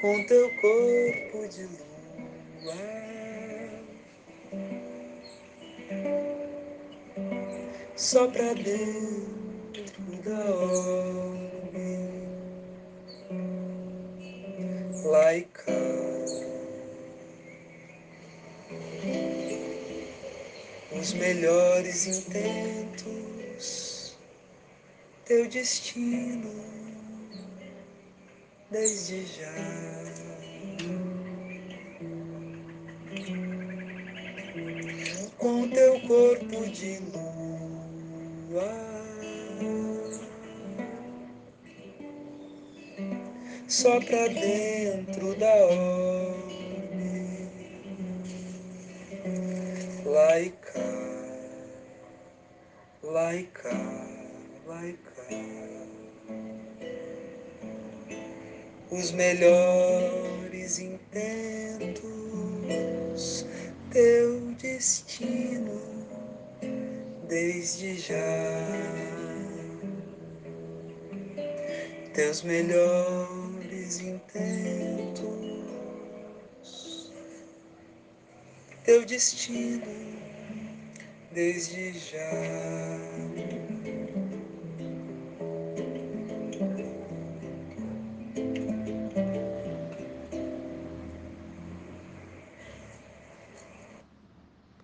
com teu corpo de lua. Só pra dentro da orbe laica. Os melhores intentos, teu destino desde já. Com teu corpo de lua, só pra dentro da orbe laica, laica, laica. Os melhores intentos, teu destino desde já. Teus melhores intentos, teu destino desde já.